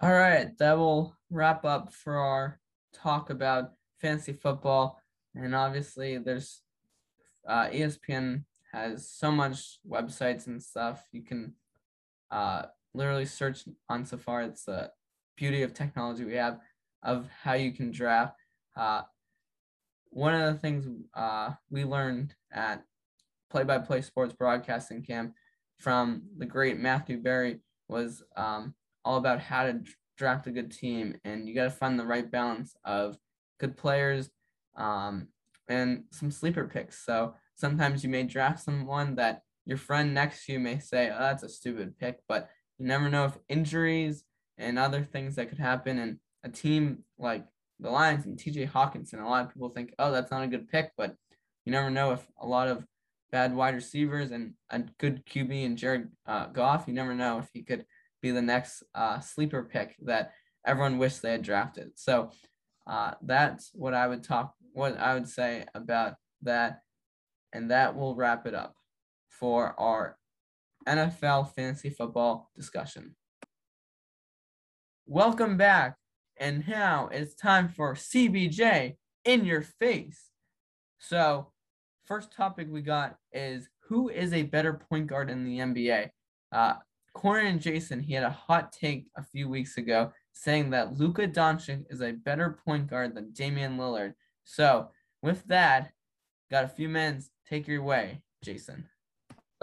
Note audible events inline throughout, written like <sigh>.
All right, that will wrap up for our talk about fantasy football. And obviously, there's uh, ESPN has so much websites and stuff. You can uh, literally search on Safari. It's the beauty of technology we have of how you can draft. Uh, one of the things uh, we learned at Play by Play Sports Broadcasting Camp from the great Matthew Berry was um, all about how to draft a good team, and you got to find the right balance of good players um, and some sleeper picks. So sometimes you may draft someone that your friend next to you may say, "Oh, that's a stupid pick," but you never know if injuries and other things that could happen. And a team like the Lions and T.J. Hockenson, a lot of people think, "Oh, that's not a good pick," but you never know if a lot of bad wide receivers and a good QB and Jared uh, Goff, you never know if he could be the next uh, sleeper pick that everyone wished they had drafted. So uh, that's what I would talk, what I would say about that, and that will wrap it up for our NFL fantasy football discussion. Welcome back, and now it's time for CBJ in your face. So, first topic we got is who is a better point guard in the NBA? Uh, Corey and Jason, he had a hot take a few weeks ago saying that Luka Doncic is a better point guard than Damian Lillard. So, with that, got a few minutes. Take your way, Jason.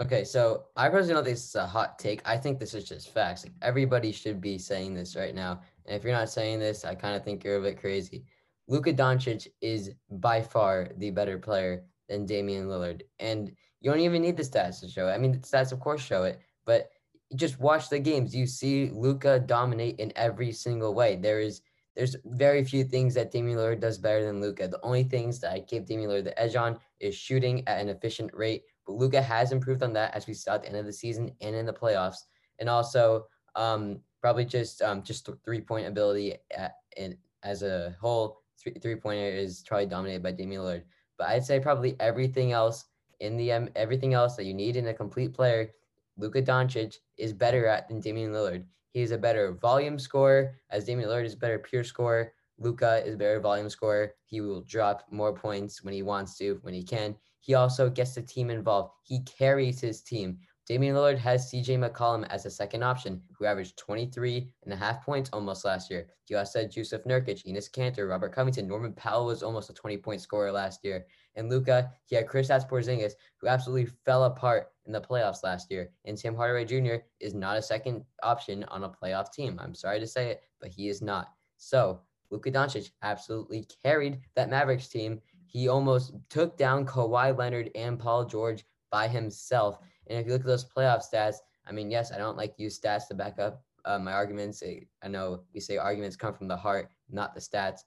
Okay, so I personally think this is a hot take. I think this is just facts. Like everybody should be saying this right now. And if you're not saying this, I kind of think you're a bit crazy. Luka Doncic is by far the better player than Damian Lillard. And you don't even need the stats to show it. I mean, the stats, of course, show it. But just watch the games. You see Luka dominate in every single way. There is there's very few things that Damian Lillard does better than Luka. The only things that I give Damian Lillard the edge on is shooting at an efficient rate. But Luka has improved on that as we saw at the end of the season and in the playoffs. And also um, probably just um, just three point ability at, in, as a whole. Three three pointer is probably dominated by Damian Lillard. But I'd say probably everything else in the um, everything else that you need in a complete player Luka Doncic is better at than Damian Lillard. He is a better volume scorer, as Damian Lillard is a better pure scorer. Luka is a better volume scorer. He will drop more points when he wants to, when he can. He also gets the team involved. He carries his team. Damian Lillard has CJ McCollum as a second option, who averaged 23 and a half points almost last year. You also had Jusuf Nurkic, Enes Kanter, Robert Covington, Norman Powell was almost a 20 point scorer last year. And Luka, he had Kristaps Porzingis, who absolutely fell apart in the playoffs last year. And Tim Hardaway Jr. is not a second option on a playoff team. I'm sorry to say it, but he is not. So Luka Doncic absolutely carried that Mavericks team. He almost took down Kawhi Leonard and Paul George by himself. And if you look at those playoff stats, I mean, yes, I don't like use stats to back up uh, my arguments. I know we say arguments come from the heart, not the stats.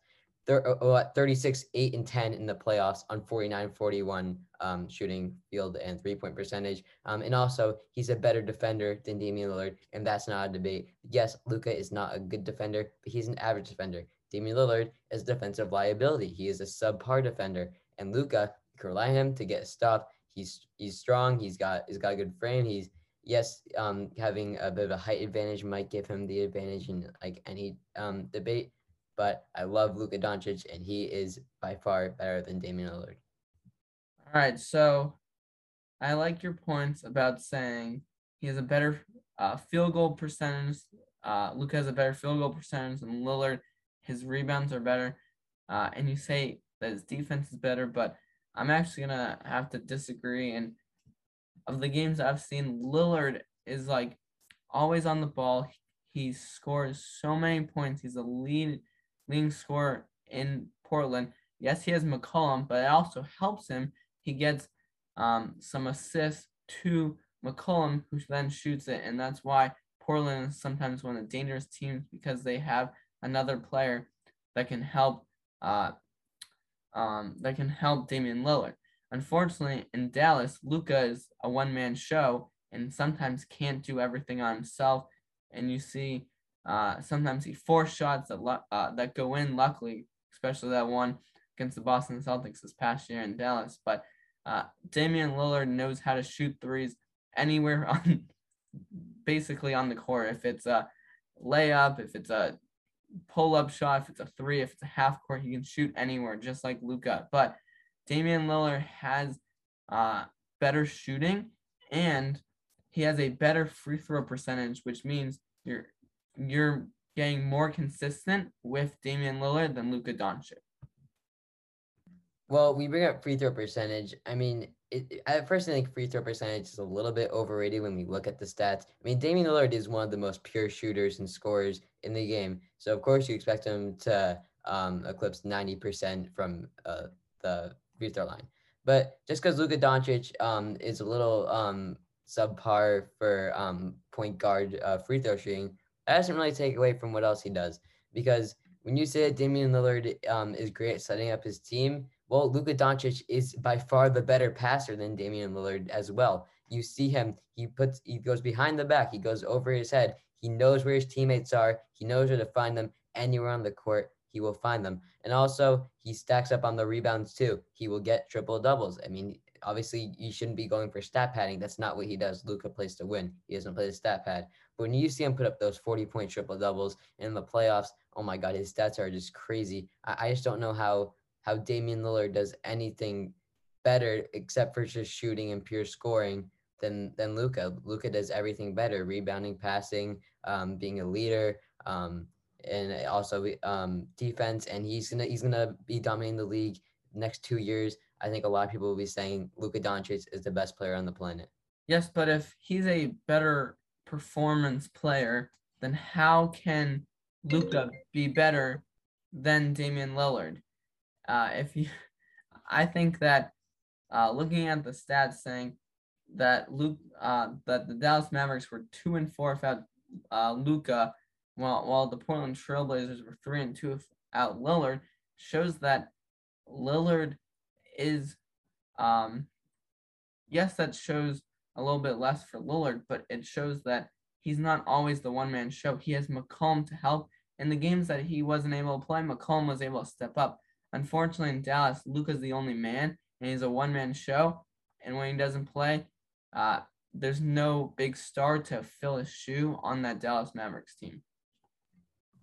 Uh, 36, 8, and 10 in the playoffs on 49 41 um, shooting field and three point percentage. Um, and also, he's a better defender than Damian Lillard, and that's not a debate. Yes, Luka is not a good defender, but he's an average defender. Damian Lillard is defensive liability. He is a subpar defender, and Luka, you can rely on him to get stuff. He's he's strong. He's got he's got a good frame. He's yes, um, having a bit of a height advantage might give him the advantage in like any um debate but I love Luka Doncic, and he is by far better than Damian Lillard. All right, so I like your points about saying he has a better uh, field goal percentage. Uh, Luka has a better field goal percentage than Lillard. His rebounds are better, uh, and you say that his defense is better, but I'm actually gonna have to disagree. And of the games I've seen, Lillard is like always on the ball. He scores so many points. He's a lead leading scorer in Portland. Yes, he has McCollum, but it also helps him. He gets um, some assists to McCollum, who then shoots it, and that's why Portland is sometimes one of the dangerous teams because they have another player that can help uh, um, that can help Damian Lillard. Unfortunately, in Dallas, Luka is a one-man show and sometimes can't do everything on himself. And you see uh, sometimes he forced shots that uh, that go in. Luckily, especially that one against the Boston Celtics this past year in Dallas. But uh, Damian Lillard knows how to shoot threes anywhere <laughs> on, basically on the court. If it's a layup, if it's a pull up shot, if it's a three, if it's a half court, he can shoot anywhere, just like Luka. But Damian Lillard has uh, better shooting and he has a better free throw percentage, which means you're you're getting more consistent with Damian Lillard than Luka Doncic. Well, we bring up free throw percentage. I mean, it, at first, I think free throw percentage is a little bit overrated when we look at the stats. I mean, Damian Lillard is one of the most pure shooters and scorers in the game. So, of course, you expect him to um, eclipse 90% from uh, the free throw line. But just because Luka Doncic um, is a little um, subpar for um, point guard uh, free throw shooting, that doesn't really take away from what else he does. Because when you say that Damian Lillard um, is great at setting up his team, well, Luka Doncic is by far the better passer than Damian Lillard as well. You see him, he puts he goes behind the back, he goes over his head. He knows where his teammates are, he knows where to find them anywhere on the court. He will find them. And also, he stacks up on the rebounds too. He will get triple doubles. I mean, obviously, you shouldn't be going for stat padding. That's not what he does. Luka plays to win. He doesn't play the stat pad. When you see him put up those 40 point triple doubles in the playoffs, oh my God, his stats are just crazy. I, I just don't know how how Damian Lillard does anything better except for just shooting and pure scoring than than Luka. Luka does everything better: rebounding, passing, um, being a leader, um, and also um, defense. And he's gonna he's gonna be dominating the league next two years. I think a lot of people will be saying Luka Doncic is the best player on the planet. Yes, but if he's a better performance player, then how can Luka be better than Damian Lillard? Uh, if you, <laughs> I think that uh, looking at the stats saying that Luke uh, that the Dallas Mavericks were two and four without uh, Luka, while while the Portland Trailblazers were three and two without Lillard, shows that Lillard is, um, yes, that shows a little bit less for Lillard, but it shows that he's not always the one man show. He has McCollum to help. In the games that he wasn't able to play, McCollum was able to step up. Unfortunately, in Dallas, Luka's the only man, and he's a one man show. And when he doesn't play, uh, there's no big star to fill his shoe on that Dallas Mavericks team.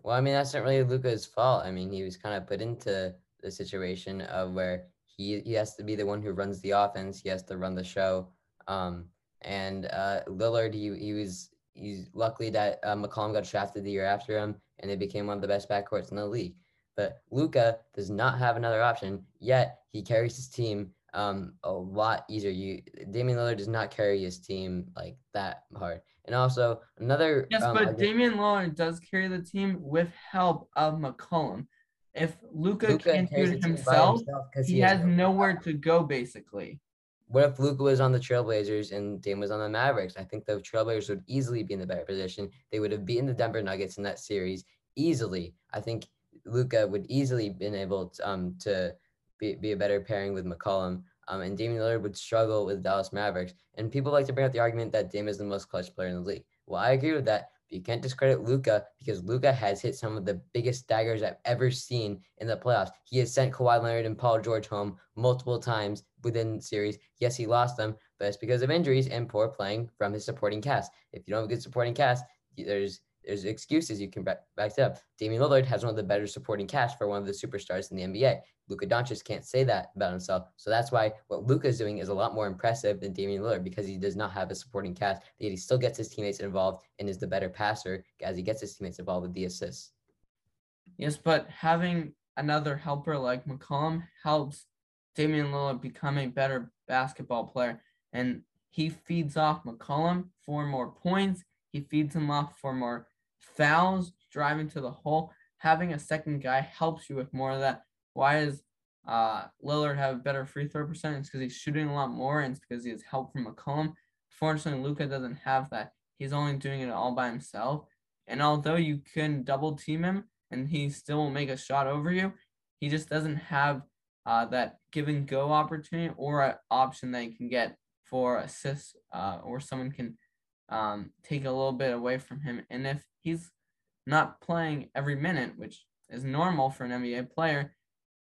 Well, I mean, that's not really Luka's fault. I mean, he was kind of put into the situation of where he, he has to be the one who runs the offense. He has to run the show. Um, and uh, Lillard, he, he was he's luckily that uh, McCollum got drafted the year after him, and they became one of the best backcourts in the league. But Luka does not have another option yet. He carries his team um, a lot easier. You Damian Lillard does not carry his team like that hard. And also another yes, um, but Damian Lillard does carry the team with help of McCollum. If Luka can't do it himself, himself he, he, has, has nowhere to go basically. What if Luka was on the Trailblazers and Dame was on the Mavericks? I think the Trailblazers would easily be in the better position. They would have beaten the Denver Nuggets in that series easily. I think Luka would easily been able to, um, to be, be a better pairing with McCollum. Um, and Damian Lillard would struggle with Dallas Mavericks. And people like to bring up the argument that Dame is the most clutch player in the league. Well, I agree with that. But you can't discredit Luka because Luka has hit some of the biggest daggers I've ever seen in the playoffs. He has sent Kawhi Leonard and Paul George home multiple times within series. Yes, he lost them, but it's because of injuries and poor playing from his supporting cast. If you don't have a good supporting cast, there's there's excuses you can back, back it up. Damian Lillard has one of the better supporting cast for one of the superstars in the NBA. Luka Doncic can't say that about himself. So that's why what Luka is doing is a lot more impressive than Damian Lillard because he does not have a supporting cast, yet he still gets his teammates involved and is the better passer as he gets his teammates involved with the assists. Yes, but having another helper like McCollum helps Damian Lillard become a better basketball player. And he feeds off McCollum for more points. He feeds him off for more fouls, driving to the hole, having a second guy helps you with more of that. Why does uh, Lillard have better free throw percentage? Because he's shooting a lot more, and it's because he has help from McCollum. Fortunately, Luka doesn't have that. He's only doing it all by himself. And although you can double team him and he still will make a shot over you, he just doesn't have uh, that give and go opportunity or an option that you can get for assists uh, or someone can um, take a little bit away from him. And if he's not playing every minute, which is normal for an NBA player,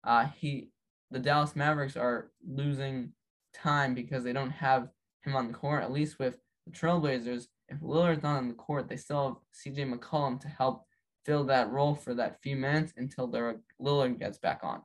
uh, he the Dallas Mavericks are losing time because they don't have him on the court. At least with the Trailblazers, if Lillard's not on the court, they still have CJ McCollum to help fill that role for that few minutes until Lillard gets back on.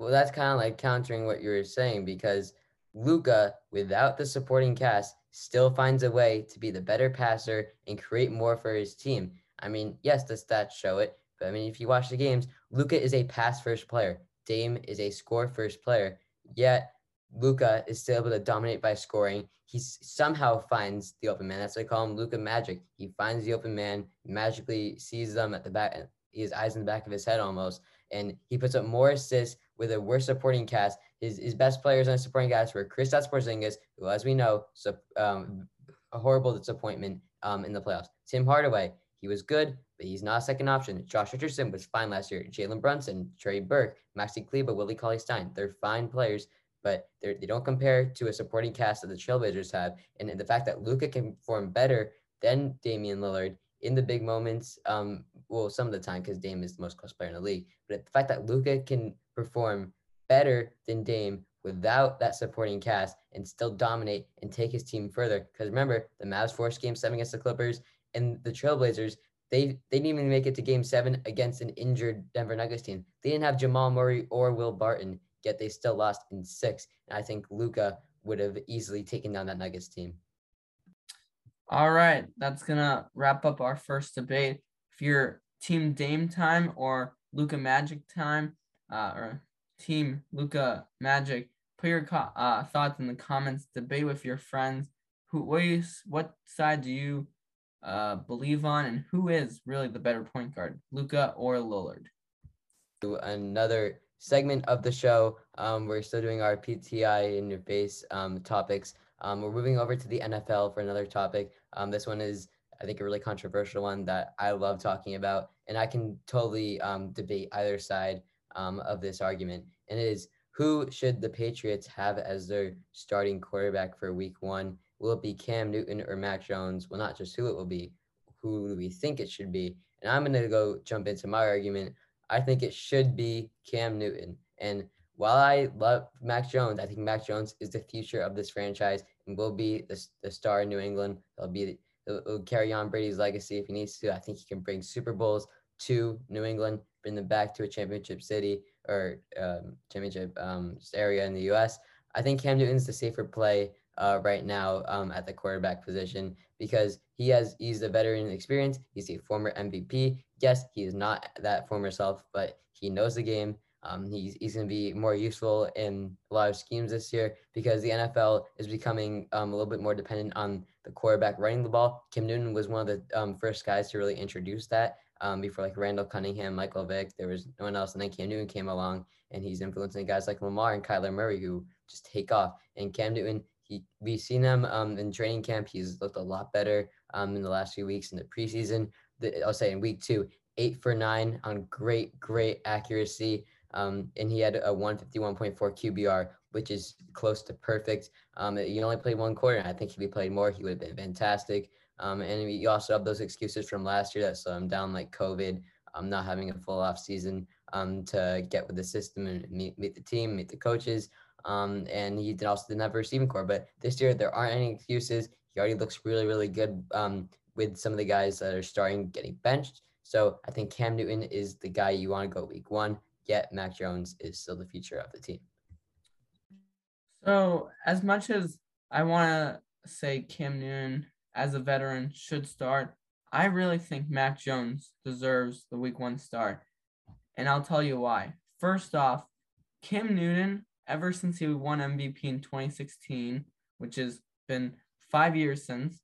Well, that's kind of like countering what you were saying because Luka, without the supporting cast, still finds a way to be the better passer and create more for his team. I mean, yes, the stats show it, but I mean, if you watch the games, Luka is a pass first player. Dame is a score first player. Yet Luka is still able to dominate by scoring. He somehow finds the open man. That's why I call him Luka Magic. He finds the open man, magically sees them at the back, his eyes in the back of his head almost, and he puts up more assists with a worse supporting cast. His his best players on supporting cast were Kristaps Porzingis, who, as we know, so, um, a horrible disappointment um, in the playoffs. Tim Hardaway, he was good, but he's not a second option. Josh Richardson was fine last year. Jalen Brunson, Trey Burke, Maxi Kleber, Willie Cauley Stein. They're fine players, but they don't compare to a supporting cast that the Trailblazers have. And the fact that Luka can perform better than Damian Lillard in the big moments, um, well, some of the time because Dame is the most close player in the league. But the fact that Luka can perform better than Dame without that supporting cast and still dominate and take his team further. Because remember, the Mavs forced game seven against the Clippers and the Trailblazers, they they didn't even make it to game seven against an injured Denver Nuggets team. They didn't have Jamal Murray or Will Barton yet they still lost in six. And I think Luka would have easily taken down that Nuggets team. All right, that's gonna wrap up our first debate. If you're Team Dame time or Luka Magic time, uh, or Team Luka Magic, put your co- uh, thoughts in the comments. Debate with your friends. Who, what, you, what side do you uh, believe on, and who is really the better point guard, Luka or Lillard? To Another segment of the show. Um, we're still doing our PTI in your face um, topics. Um, we're moving over to the NFL for another topic. Um, this one is, I think, a really controversial one that I love talking about, and I can totally um, debate either side um, of this argument. And it is who should the Patriots have as their starting quarterback for Week One? Will it be Cam Newton or Mac Jones? Well, not just who it will be, who do we think it should be? And I'm going to go jump into my argument I think it should be Cam Newton. And while I love Mac Jones, I think Mac Jones is the future of this franchise and will be the, the star in New England. He'll be he'll, he'll carry on Brady's legacy if he needs to. I think he can bring Super Bowls to New England, bring them back to a championship city or um, championship um, area in the U.S. I think Cam Newton's the safer play uh, right now um, at the quarterback position because he has he's the veteran experience. He's a former MVP. Yes, he is not that former self, but he knows the game. Um, he's he's going to be more useful in a lot of schemes this year because the NFL is becoming um, a little bit more dependent on the quarterback running the ball. Cam Newton was one of the um, first guys to really introduce that. Um, before like Randall Cunningham, Michael Vick, there was no one else, and then Cam Newton came along, and he's influencing guys like Lamar and Kyler Murray who just take off. And Cam Newton, he we've seen him um, in training camp. He's looked a lot better um, in the last few weeks in the preseason. The, I'll say in week two, eight for nine on great, great accuracy. Um, and he had a 151.4 QBR, which is close to perfect. Um, he only played one quarter. I think if he played more, he would have been fantastic. Um, and you also have those excuses from last year that slowed him down, like COVID, um, not having a full off season um, to get with the system and meet, meet the team, meet the coaches. Um, and he did also didn't have a receiving core. But this year, there aren't any excuses. He already looks really, really good um, with some of the guys that are starting getting benched. So I think Cam Newton is the guy you want to go week one. Yet Mac Jones is still the future of the team. So as much as I want to say Cam Newton as a veteran should start, I really think Mac Jones deserves the week one start. And I'll tell you why. First off, Cam Newton, ever since he won MVP in 2016, which has been five years since,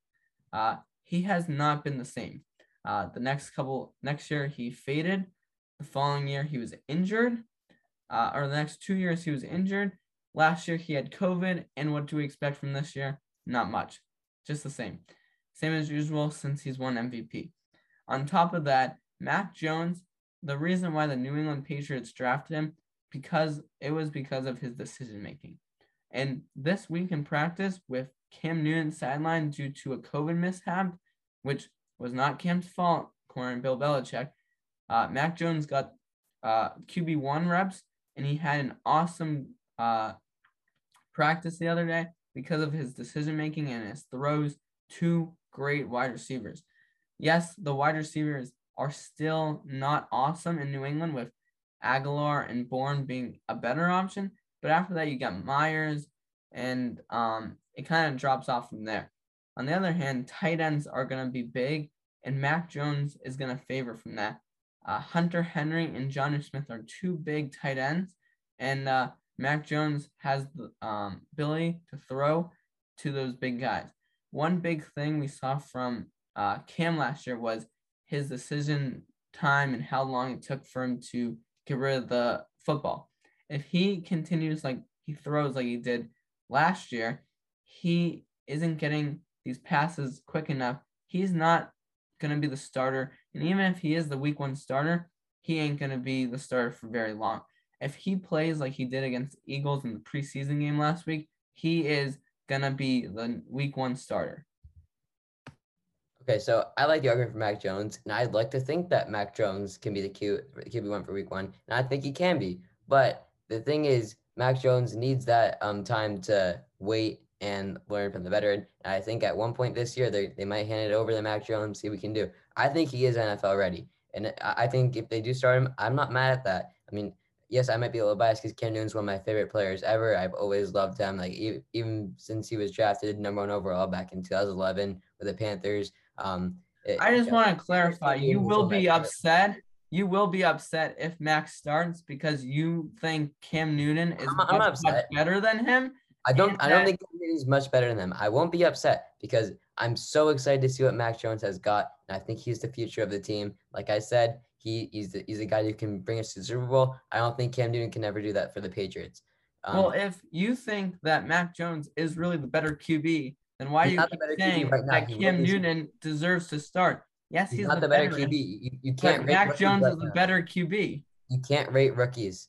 uh, he has not been the same. Uh, the next couple, next year he faded. The following year he was injured. Uh, or the next two years he was injured. Last year he had COVID. And what do we expect from this year? Not much. Just the same. Same as usual since he's won MVP. On top of that, Mac Jones, the reason why the New England Patriots drafted him, because it was because of his decision making. And this week in practice with Cam Newton sidelined due to a COVID mishap, which was not Cam's fault, according Bill Belichick. Uh, Mac Jones got uh, QB1 reps, and he had an awesome uh, practice the other day because of his decision making and his throws to great wide receivers. Yes, the wide receivers are still not awesome in New England with Agholor and Bourne being a better option. But after that, you got Meyers, and um, it kind of drops off from there. On the other hand, tight ends are going to be big, and Mac Jones is going to favor from that. Uh, Hunter Henry and Jonnu Smith are two big tight ends, and uh, Mac Jones has the um, ability to throw to those big guys. One big thing we saw from uh, Cam last year was his decision time and how long it took for him to get rid of the football. If he continues like he throws like he did last year, he isn't getting these passes quick enough. He's not going to be the starter. And even if he is the week one starter, he ain't going to be the starter for very long. If he plays like he did against Eagles in the preseason game last week, he is to be the week one starter. Okay, so I like the argument for Mac Jones, and I'd like to think that Mac Jones can be the Q QB one for Week One, and I think he can be. But the thing is, Mac Jones needs that um time to wait and learn from the veteran. And I think at one point this year, they, they might hand it over to Mac Jones, see what we can do. I think he is NFL ready. And I think if they do start him, I'm not mad at that. I mean, yes, I might be a little biased because Cam Newton's one of my favorite players ever. I've always loved him, like even since he was drafted number one overall back in 2011 with the Panthers. Um, it, I just want to clarify: you will be upset. You will be upset if Max starts because you think Cam Newton is I'm, much, I'm much better than him. I don't. I don't think he's much better than them. I won't be upset because I'm so excited to see what Mac Jones has got, and I think he's the future of the team. Like I said, he he's the, he's a guy who can bring us to the Super Bowl. I don't think Cam Newton can ever do that for the Patriots. Um, well, if you think that Mac Jones is really the better QB, then why are you saying right that Cam Newton deserves to start? Yes, he's, he's not the, the better, better QB. You, you can't. Mac Jones right is the better QB. You can't rate rookies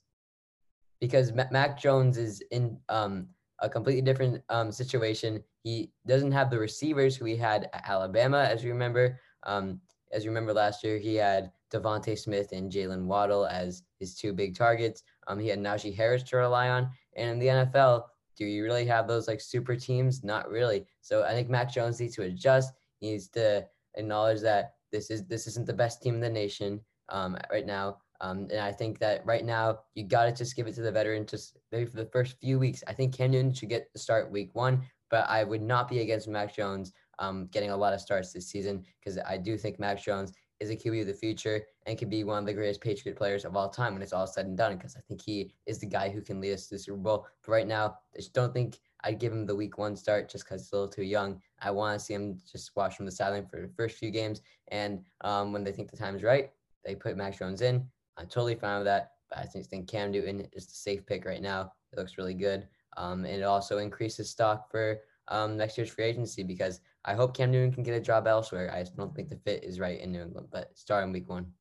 because Mac Jones is in um a completely different um, situation. He doesn't have the receivers who he had at Alabama, as you remember. Um, as you remember last year, he had DeVonta Smith and Jaylen Waddle as his two big targets. Um, he had Najee Harris to rely on. And in the NFL, do you really have those like super teams? Not really. So I think Mac Jones needs to adjust. He needs to acknowledge that this is this isn't the best team in the nation um, right now. Um, and I think that right now you got to just give it to the veteran just maybe for the first few weeks. I think Newton should get the start week one, but I would not be against Mac Jones um, getting a lot of starts this season because I do think Mac Jones is a QB of the future and can be one of the greatest Patriot players of all time when it's all said and done because I think he is the guy who can lead us to the Super Bowl. But right now, I just don't think I'd give him the week one start just because he's a little too young. I want to see him just watch from the sideline for the first few games. And um, when they think the time's right, they put Mac Jones in. I'm totally fine with that. But I think, think Cam Newton is the safe pick right now. It looks really good. Um, and it also increases stock for um, next year's free agency because I hope Cam Newton can get a job elsewhere. I don't think the fit is right in New England, but starting week one.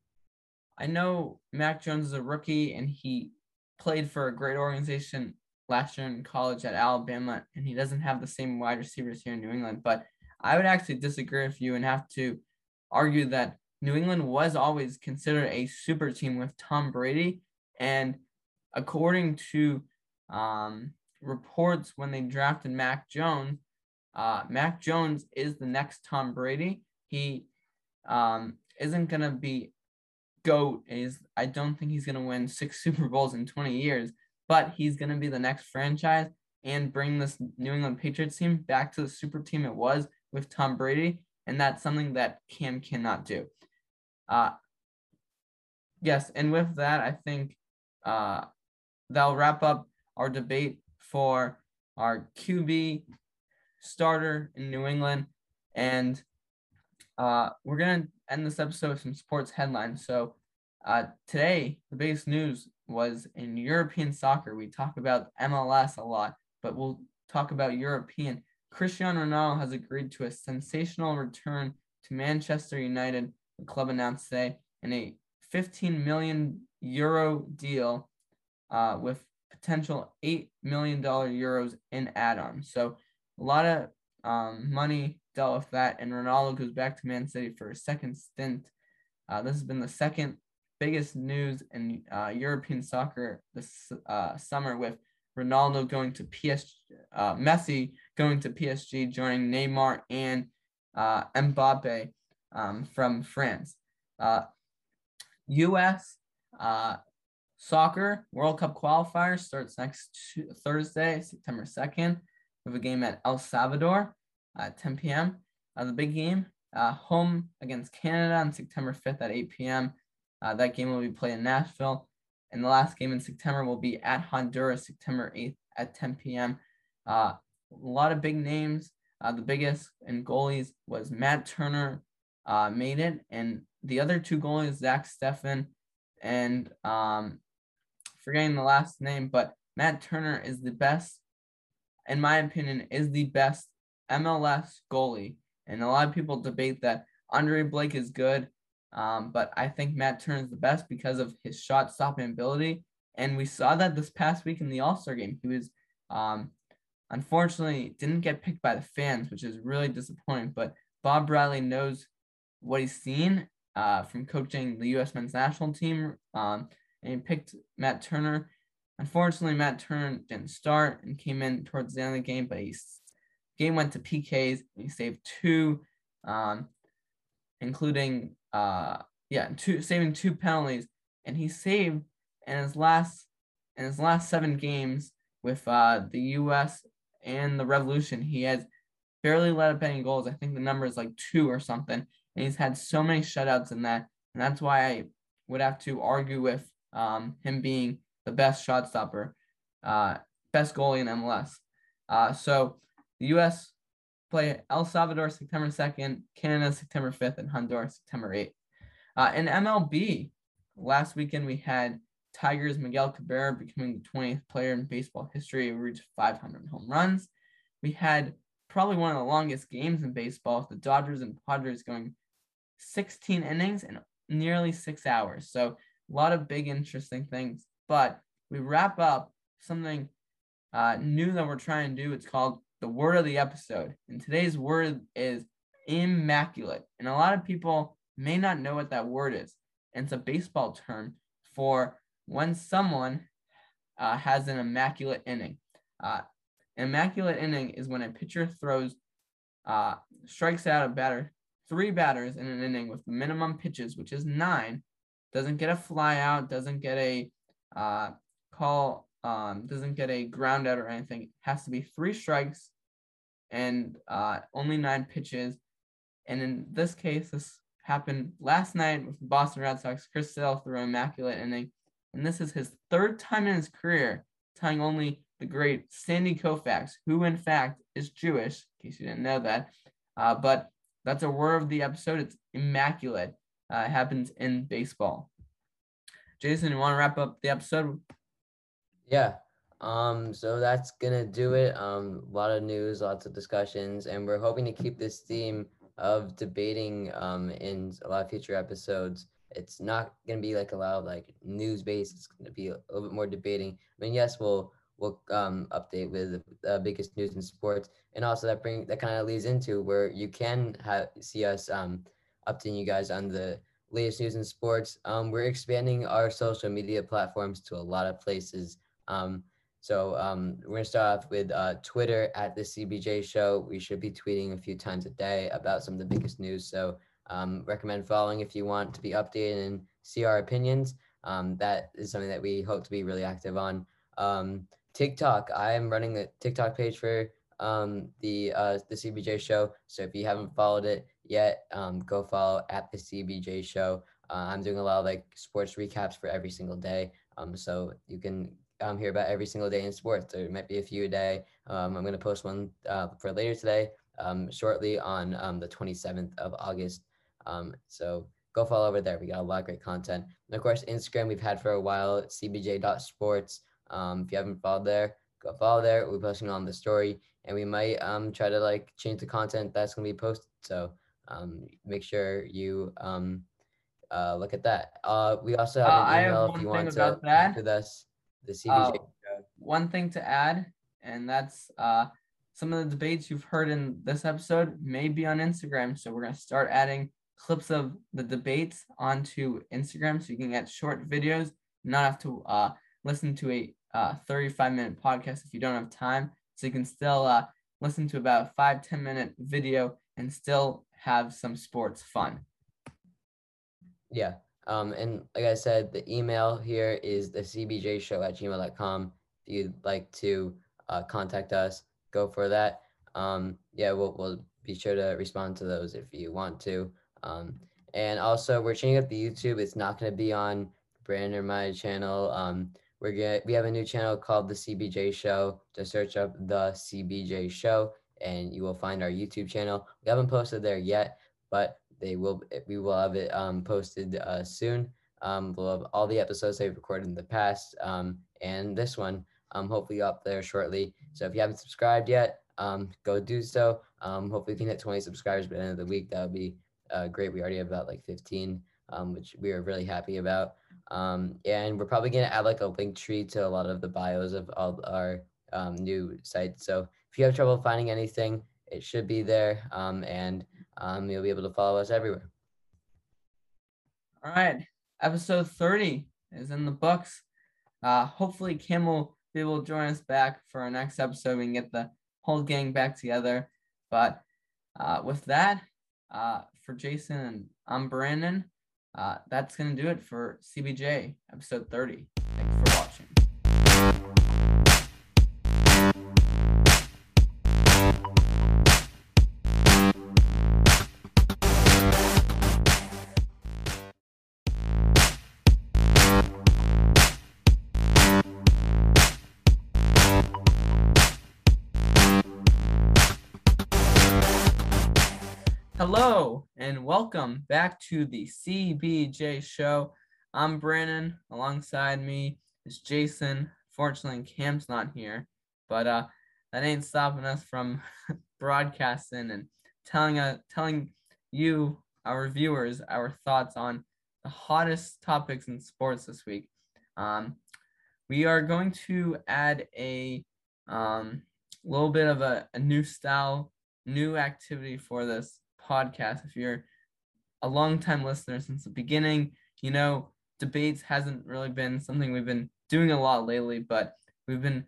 I know Mac Jones is a rookie and he played for a great organization last year in college at Alabama, and he doesn't have the same wide receivers here in New England. But I would actually disagree with you and have to argue that New England was always considered a super team with Tom Brady. And according to um, reports when they drafted Mac Jones, uh, Mac Jones is the next Tom Brady. He um, isn't to be GOAT. Is I don't think he's to win six <laughs> Super Bowls in 20 years, but he's to be the next franchise and bring this New England Patriots team back to the super team it was with Tom Brady. And that's something that Cam cannot do. Uh, yes, and with that, I think uh, that'll wrap up our debate for our QB starter in New England. And uh, we're going to end this episode with some sports headlines. So, uh, today, the biggest news was in European soccer. We talk about MLS a lot, but we'll talk about European. Cristiano Ronaldo has agreed to a sensational return to Manchester United the club announced today, in a 15 million euro deal uh, with potential $8 million euros in add-ons. So a lot of um, money dealt with that, and Ronaldo goes back to Man City for a second stint. Uh, this has been the second biggest news in uh, European soccer this uh, summer with Ronaldo going to PSG, uh, Messi going to PSG, joining Neymar and uh, Mbappe um, from France. U.S. Uh, soccer World Cup qualifier starts next Thursday, September 2nd. We have a game at El Salvador at 10 p.m. Uh, the big game, uh, home against Canada on September 5th at 8 p.m. Uh, that game will be played in Nashville. And the last game in September will be at Honduras, September 8th at 10 p.m. Uh, a lot of big names. Uh, the biggest in goalies was Matt Turner, uh, made it, and the other two goalies, Zach Steffen and um, forgetting the last name, but Matt Turner is the best, in my opinion, is the best MLS goalie. And a lot of people debate that Andre Blake is good, um, but I think Matt Turner is the best because of his shot stopping ability. And we saw that this past week in the All Star game. He was um, unfortunately didn't get picked by the fans, which is really disappointing. But Bob Bradley knows what he's seen uh, from coaching the U.S. men's national team, um, and he picked Matt Turner. Unfortunately, Matt Turner didn't start and came in towards the end of the game, but he's game went to PKs. He saved two, um, including uh, yeah, two saving two penalties, and he saved in his last in his last seven games with uh, the U.S. and the Revolution. He has barely let up any goals. I think the number is like two or something, and he's had so many shutouts in that, and that's why I would have to argue with um, him being the best shot stopper, uh, best goalie in MLS. Uh, so the U.S. play El Salvador September 2nd, Canada September 5th, and Honduras September 8th. Uh, in MLB, last weekend we had Tigers Miguel Cabrera becoming the 20th player in baseball history who reached 500 home runs. We had probably one of the longest games in baseball with the Dodgers and Padres going 16 innings and nearly six hours. So a lot of big, interesting things. But we wrap up something uh, new that we're trying to do. It's called the word of the episode. And today's word is immaculate. And a lot of people may not know what that word is. And it's a baseball term for when someone uh, has an immaculate inning. Uh, immaculate inning is when a pitcher throws, uh, strikes out a batter three batters in an inning with minimum pitches, which is nine, doesn't get a fly out, doesn't get a uh, call, um, doesn't get a ground out or anything. It has to be three strikes and uh, only nine pitches. And in this case, this happened last night with the Boston Red Sox. Chris Sale threw an immaculate inning. And this is his third time in his career, tying only the great Sandy Koufax, who in fact is Jewish, in case you didn't know that. Uh, but that's a word of the episode. It's immaculate. Uh, happens in baseball. Jason, you want to wrap up the episode? Yeah. Um, so that's gonna do it. Um, a lot of news, lots of discussions, and we're hoping to keep this theme of debating um in a lot of future episodes. It's not gonna be like a lot of like news based. It's gonna be a little bit more debating. I mean, yes, we'll we'll um, update with the biggest news in sports, and also that bring that kind of leads into where you can have see us um, updating you guys on the latest news in sports. Um, we're expanding our social media platforms to a lot of places. Um, so um, we're gonna start off with uh, Twitter at the CBJ Show. We should be tweeting a few times a day about some of the biggest news. So um, recommend following if you want to be updated and see our opinions. Um, that is something that we hope to be really active on. Um, TikTok. I am running the TikTok page for the uh, the CBJ show. So if you haven't followed it yet, um, go follow at the CBJ show. Uh, I'm doing a lot of like sports recaps for every single day. Um, so you can um, hear about every single day in sports. There might be a few a day. Um, I'm gonna post one uh, for later today, um, shortly on um, the 27th of August. Um, so go follow over there. We got a lot of great content. And of course, Instagram we've had for a while. CBJ.sports. Um, if you haven't followed there, go follow there. We're posting on the story, and we might um try to like change the content that's gonna be posted. So um make sure you um uh look at that. Uh, we also have Uh, an email if you want to that. with us. The CBJ. Oh, one thing to add, and that's uh, some of the debates you've heard in this episode may be on Instagram. So we're gonna start adding clips of the debates onto Instagram, so you can get short videos, not have to uh, listen to a uh, 35 minute podcast if you don't have time. So you can still uh, listen to about five 10 minute video and still have some sports fun. Yeah. Um, and like I said, the email here is the cbj show at gmail.com. If you'd like to uh, contact us, go for that. Um, yeah, we'll, we'll be sure to respond to those if you want to. Um, and also, we're changing up the YouTube. It's not going to be on Brandon or my channel. Um, we're gonna we have a new channel called the CBJ Show. Just search up the CBJ Show, and you will find our YouTube channel. We haven't posted there yet, but they will. We will have it um, posted uh, soon. Um, we'll have all the episodes they've recorded in the past, um, and this one, um, hopefully up there shortly. So if you haven't subscribed yet, um, go do so. Um, hopefully we can hit 20 subscribers by the end of the week. That would be uh, great. We already have about like 15, um, which we are really happy about. Um, and we're probably gonna add like a link tree to a lot of the bios of all our new sites. So if you have trouble finding anything, it should be there, um, and um, you'll be able to follow us everywhere. All right, episode 30 is in the books. Uh, hopefully, Kim will be able to join us back for our next episode. We can get the whole gang back together. But uh, with that, uh, for Jason and I'm Brandon, uh, that's going to do it for CBJ episode 30. Thanks Hello and welcome back to the CBJ show. I'm Brandon. Alongside me is Jason. Fortunately, Cam's not here, but uh, that ain't stopping us from <laughs> broadcasting and telling uh, telling you, our viewers, our thoughts on the hottest topics in sports this week. Um, we are going to add a um, little bit of a, a new style, new activity for this podcast. If you're a long-time listener since the beginning, you know debates hasn't really been something we've been doing a lot lately, but we've been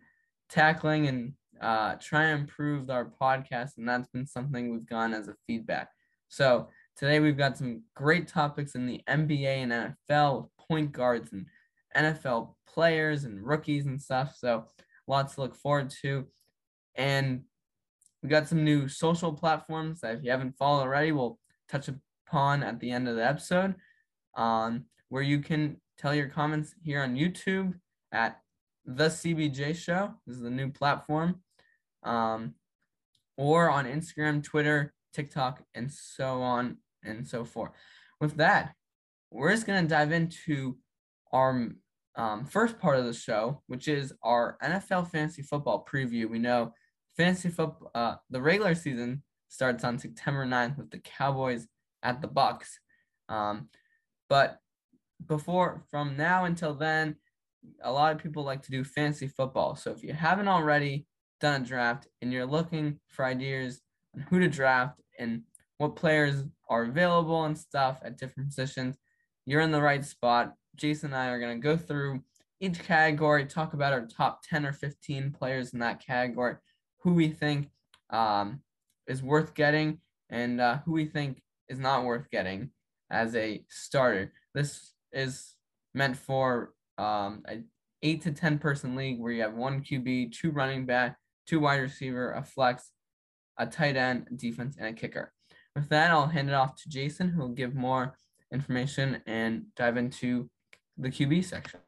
tackling and uh, trying to improve our podcast, and that's been something we've gone as a feedback. So today we've got some great topics in the NBA and NFL with point guards and NFL players and rookies and stuff. So lots to look forward to. And we got some new social platforms that if you haven't followed already, we'll touch upon at the end of the episode, um, where you can tell your comments here on YouTube at the CBJ Show. This is the new platform, um, or on Instagram, Twitter, TikTok, and so on and so forth. With that, we're just gonna dive into our um, first part of the show, which is our NFL fantasy football preview. We know fantasy football, uh, the regular season starts on September 9th with the Cowboys at the Bucks. Um, but before, from now until then, a lot of people like to do fantasy football. So if you haven't already done a draft and you're looking for ideas on who to draft and what players are available and stuff at different positions, you're in the right spot. Jason and I are going to go through each category, talk about our top 10 or 15 players in that category, who we think um, is worth getting and uh, who we think is not worth getting as a starter. This is meant for um, an eight to 10 person league where you have one QB, two running back, two wide receiver, a flex, a tight end, defense, and a kicker. With that, I'll hand it off to Jason, who will give more information and dive into the QB section.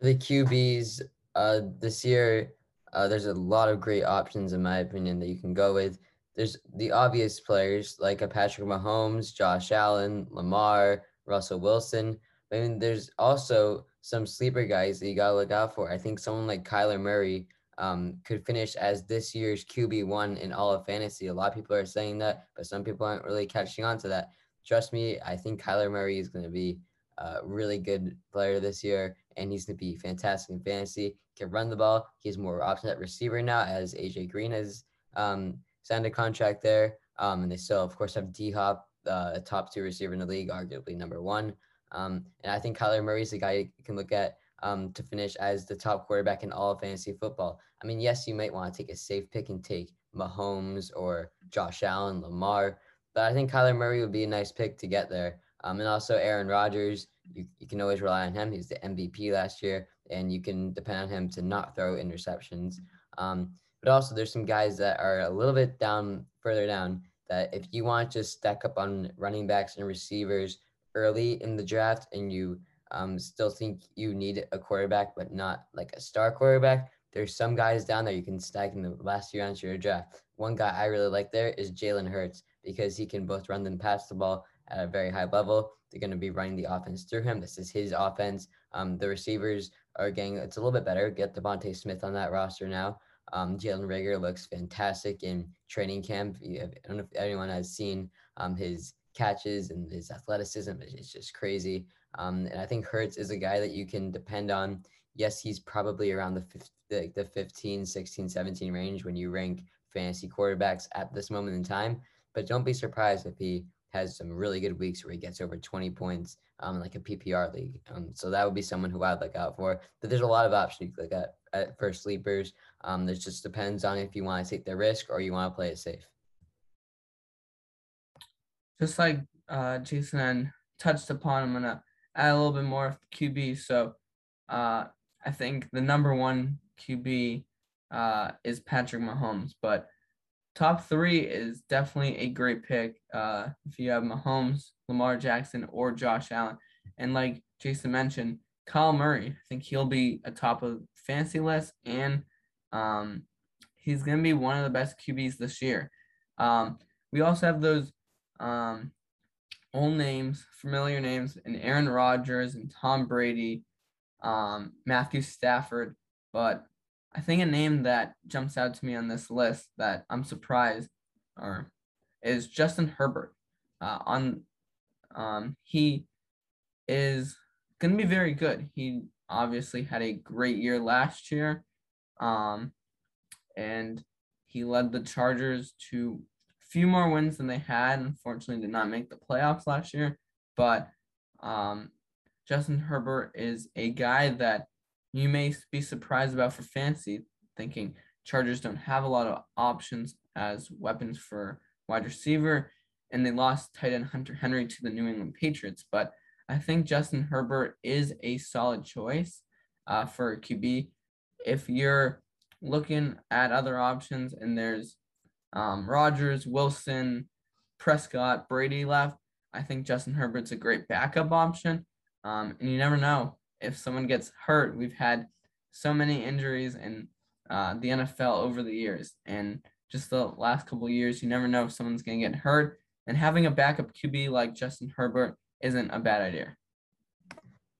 The QBs uh, this year, uh, there's a lot of great options, in my opinion, that you can go with. There's the obvious players like a Patrick Mahomes, Josh Allen, Lamar, Russell Wilson. I mean, there's also some sleeper guys that you gotta look out for. I think someone like Kyler Murray um, could finish as this year's QB one in all of fantasy. A lot of people are saying that, but some people aren't really catching on to that. Trust me, I think Kyler Murray is going to be a really good player this year, and he's going to be fantastic in fantasy. Can run the ball. He has more options at receiver now, as AJ Green has um, signed a contract there. Um, and they still, of course, have D Hop, uh, top two receiver in the league, arguably number one. Um, and I think Kyler Murray is the guy you can look at um, to finish as the top quarterback in all fantasy football. I mean, yes, you might want to take a safe pick and take Mahomes or Josh Allen, Lamar, but I think Kyler Murray would be a nice pick to get there. Um, and also Aaron Rodgers, you, you can always rely on him. He's the MVP last year, and you can depend on him to not throw interceptions. Um, but also, there's some guys that are a little bit down, further down, that if you want to stack up on running backs and receivers early in the draft and you um, still think you need a quarterback, but not like a star quarterback, there's some guys down there you can stack in the last few rounds of your draft. One guy I really like there is Jalen Hurts because he can both run and pass the ball at a very high level. They're going to be running the offense through him. This is his offense. Um, the receivers are getting it's a little bit better. Get DeVonta Smith on that roster now. Um, Jalen Reagor looks fantastic in training camp. I don't know if anyone has seen um, his catches and his athleticism. It's just crazy. Um, and I think Hurts is a guy that you can depend on. Yes, he's probably around the, the, the 15, 16, 17 range when you rank fantasy quarterbacks at this moment in time. But don't be surprised if he has some really good weeks where he gets over 20 points, um, like a PPR league. Um, so that would be someone who I'd look out for. But there's a lot of options you look at, at for sleepers. Um, this just depends on if you want to take the risk or you want to play it safe. Just like uh, Jason touched upon, I'm gonna add a little bit more QB. So uh, I think the number one QB uh, is Patrick Mahomes, but top three is definitely a great pick. Uh, if you have Mahomes, Lamar Jackson, or Josh Allen, and like Jason mentioned, Kyle Murray, I think he'll be a top of fancy list, and um, he's gonna be one of the best QBs this year. Um, we also have those um, old names, familiar names, and Aaron Rodgers and Tom Brady, um, Matthew Stafford, but I think a name that jumps out to me on this list that I'm surprised or is Justin Herbert. Uh, on um, he is going to be very good. He obviously had a great year last year, um, and he led the Chargers to a few more wins than they had. Unfortunately, did not make the playoffs last year, but um, Justin Herbert is a guy that you may be surprised about for fantasy, thinking Chargers don't have a lot of options as weapons for wide receiver, and they lost tight end Hunter Henry to the New England Patriots. But I think Justin Herbert is a solid choice uh, for QB. If you're looking at other options and there's um, Wilson, Prescott, Brady left, I think Justin Herbert's a great backup option. Um, and you never know if someone gets hurt, we've had so many injuries in uh, the NFL over the years, and just the last couple years, you never know if someone's going to get hurt. And having a backup QB like Justin Herbert isn't a bad idea.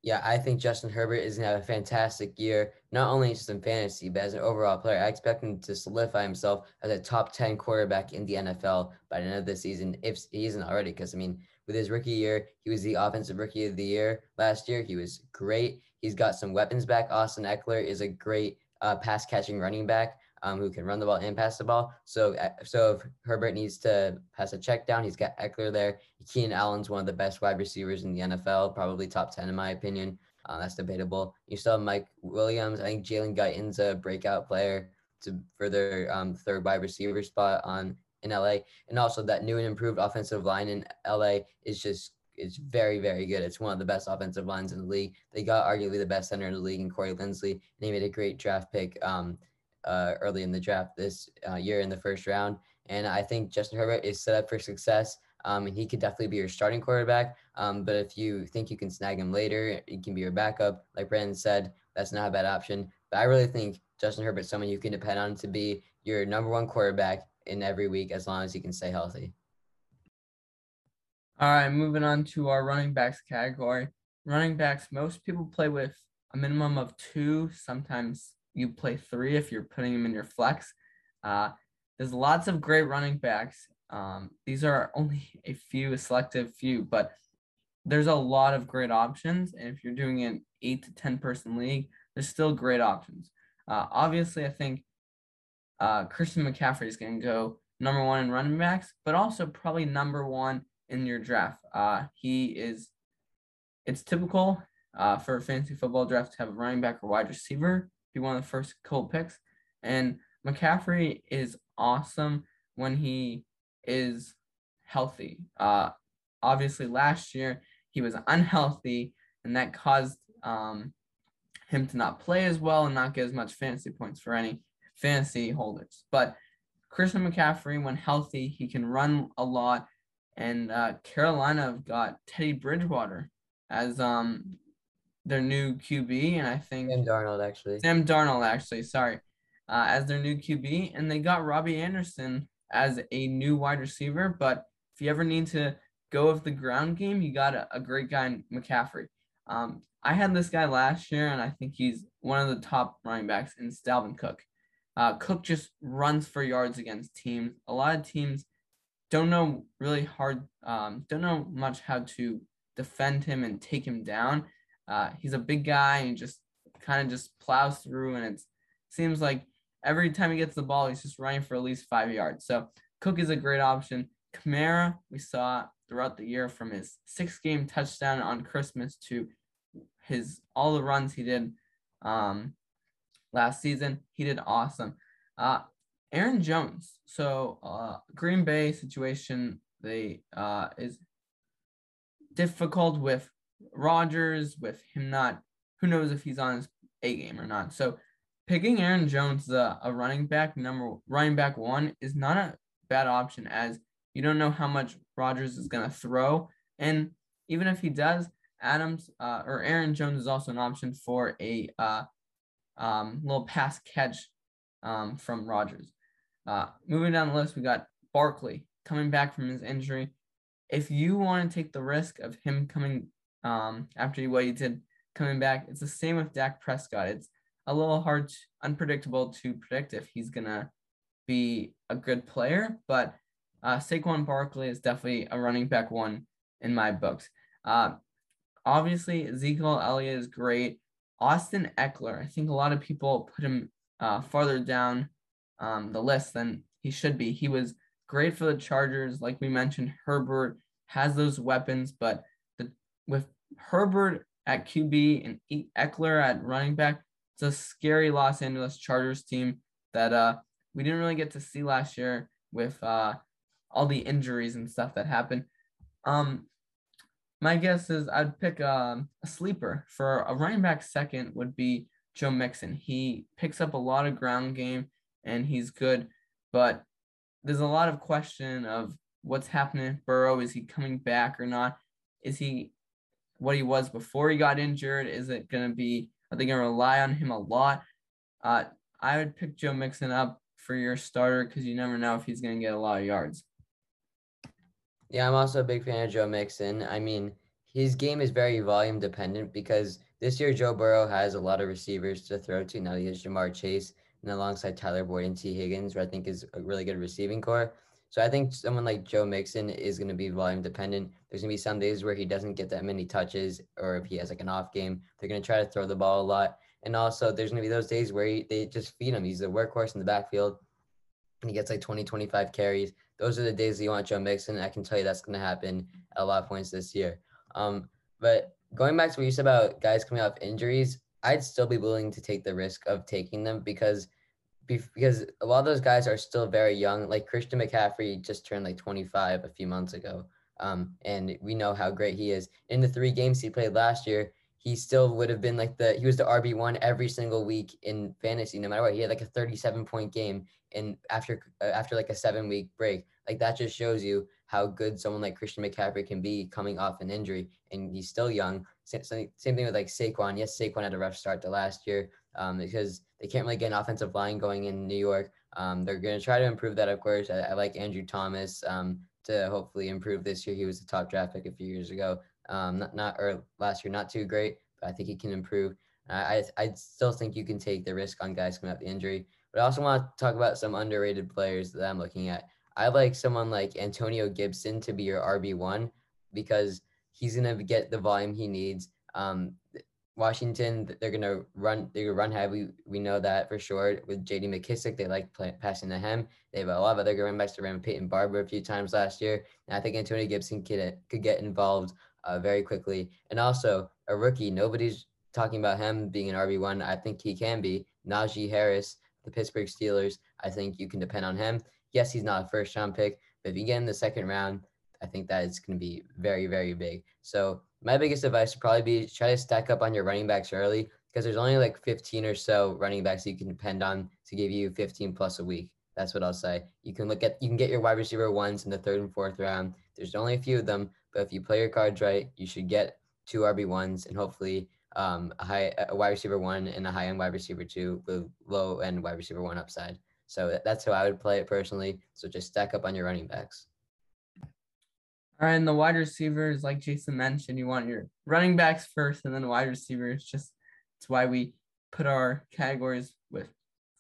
Yeah, I think Justin Herbert is going to have a fantastic year, not only just in fantasy, but as an overall player. I expect him to solidify himself as a top 10 quarterback in the NFL by the end of the season, if he isn't already. Because, I mean, with his rookie year. He was the offensive rookie of the year last year. He was great. He's got some weapons back. Austin Ekeler is a great uh, pass catching running back um, who can run the ball and pass the ball. So, uh, so if Herbert needs to pass a check down, he's got Ekeler there. Keenan Allen's one of the best wide receivers in the NFL, probably top 10 in my opinion. Uh, that's debatable. You still have Mike Williams. I think Jalen Guyton's a breakout player to for their um, third wide receiver spot on in LA, and also that new and improved offensive line in LA is just it's very very good. It's one of the best offensive lines in the league. They got arguably the best center in the league in Corey Linsley, and they made a great draft pick um, uh, early in the draft this uh, year in the first round. And I think Justin Herbert is set up for success. Um, and he could definitely be your starting quarterback. Um, but if you think you can snag him later, he can be your backup. Like Brandon said, that's not a bad option. But I really think Justin Herbert's someone you can depend on to be your number one quarterback in every week as long as he can stay healthy. All right, moving on to our running backs category. Running backs, most people play with a minimum of two. Sometimes you play three if you're putting them in your flex. Uh, there's lots of great running backs. Um, these are only <laughs> a few, a selective few, but there's a lot of great options. And if you're doing an eight to 10 person league, there's still great options. Uh, obviously, I think uh, Christian McCaffrey is going to go number one in running backs, but also probably number one in your draft. Uh, he is, it's typical uh, for a fantasy football draft to have a running back or wide receiver be one of the first couple picks. And McCaffrey is awesome when he is healthy. Uh, obviously, last year he was unhealthy, and that caused um, him to not play as well and not get as much fantasy points for any fantasy holders. But Christian McCaffrey, when healthy, he can run a lot. And uh, Carolina got Teddy Bridgewater as um their new QB, and I think Sam Darnold actually. Sam Darnold actually, sorry, uh, as their new QB, and they got Robbie Anderson as a new wide receiver. But if you ever need to go with the ground game, you got a, a great guy in McCaffrey. Um, I had this guy last year, and I think he's one of the top running backs in Dalvin Cook. Uh, Cook just runs for yards against teams. A lot of teams don't know really hard, um, don't know much how to defend him and take him down. Uh, he's a big guy and just kind of just plows through, and it seems like every time he gets the ball, he's just running for at least five yards. So Cook is a great option. Kamara, we saw throughout the year from his six game touchdown on Christmas to his all the runs he did um, last season. He did awesome. Uh, Aaron Jones. So uh, Green Bay situation they uh, is difficult with Rodgers, with him not. Who knows if he's on his A game or not. So picking Aaron Jones, uh, a running back number running back one, is not a bad option as you don't know how much Rodgers is gonna throw, and even if he does, Adams uh, or Aaron Jones is also an option for a uh, um, little pass catch um, from Rodgers. Uh, moving down the list, we got Barkley coming back from his injury. If you want to take the risk of him coming um, after what he did coming back, it's the same with Dak Prescott. It's a little hard, to, unpredictable to predict if he's gonna be a good player, but uh, Saquon Barkley is definitely a running back one in my books. Uh, obviously, Ezekiel Elliott is great. Austin Ekeler. I think a lot of people put him uh, farther down um, the list than he should be. He was great for the Chargers. Like we mentioned, Herbert has those weapons, but the, with Herbert at QB and Ekeler at running back, it's a scary Los Angeles Chargers team that uh, we didn't really get to see last year with uh, all the injuries and stuff that happened. Um, my guess is I'd pick um, a sleeper for a running back second would be Joe Mixon. He picks up a lot of ground game and he's good, but there's a lot of question of what's happening Burrow. Is he coming back or not? Is he what he was before he got injured? Is it going to be, are they going to rely on him a lot? Uh, I would pick Joe Mixon up for your starter because you never know if he's going to get a lot of yards. Yeah, I'm also a big fan of Joe Mixon. I mean, his game is very volume dependent because this year Joe Burrow has a lot of receivers to throw to. Now he has Ja'Marr Chase and alongside Tyler Boyd and Tee Higgins, who I think is a really good receiving core. So I think someone like Joe Mixon is going to be volume dependent. There's going to be some days where he doesn't get that many touches, or if he has like an off game, they're going to try to throw the ball a lot. And also, there's going to be those days where he, they just feed him. He's the workhorse in the backfield, and he gets like 20, 25 carries those are the days that you want Joe Mixon. I can tell you that's going to happen at a lot of points this year. Um, but going back to what you said about guys coming off injuries, I'd still be willing to take the risk of taking them because because a lot of those guys are still very young. Like Christian McCaffrey just turned like 25 a few months ago. Um, and we know how great he is. In the three games he played last year, he still would have been like the he was the RB one every single week in fantasy, no matter what. He had like a 37 point game in after uh, after like a seven week break. Like that just shows you how good someone like Christian McCaffrey can be coming off an injury, and he's still young. Same, same thing with like Saquon. Yes, Saquon had a rough start to last year um, because they can't really get an offensive line going in New York. Um, they're going to try to improve that, of course. I, I like Andrew Thomas um, to hopefully improve this year. He was the top draft pick a few years ago. Um, not not or last year, not too great, but I think he can improve. I I still think you can take the risk on guys coming out the injury. But I also want to talk about some underrated players that I'm looking at. I like someone like Antonio Gibson to be your RB1 because he's to get the volume he needs. Um, Washington, they're to run, they're to run heavy. We know that for sure. With JD McKissic, they like play, passing to him. They have a lot of other running backs. They ran Peyton Barber a few times last year. And I think Antonio Gibson could, could get involved uh, very quickly. And also, a rookie, nobody's talking about him being an RB1. I think he can be. Najee Harris, the Pittsburgh Steelers, I think you can depend on him yes, he's not a first round pick, but if you get in the second round, I think that it's going to be very, very big. So my biggest advice would probably be try to stack up on your running backs early because there's only like 15 or so running backs you can depend on to give you 15 plus a week. That's what I'll say. You can look at you can get your wide receiver ones in the third and fourth round. There's only a few of them, but if you play your cards right, you should get two RB ones and hopefully um, a high a wide receiver one and a high end wide receiver two with low end wide receiver one upside. So that's how I would play it personally. So just stack up on your running backs. All right, and the wide receivers, like Jason mentioned, you want your running backs first and then wide receivers. Just it's why we put our categories with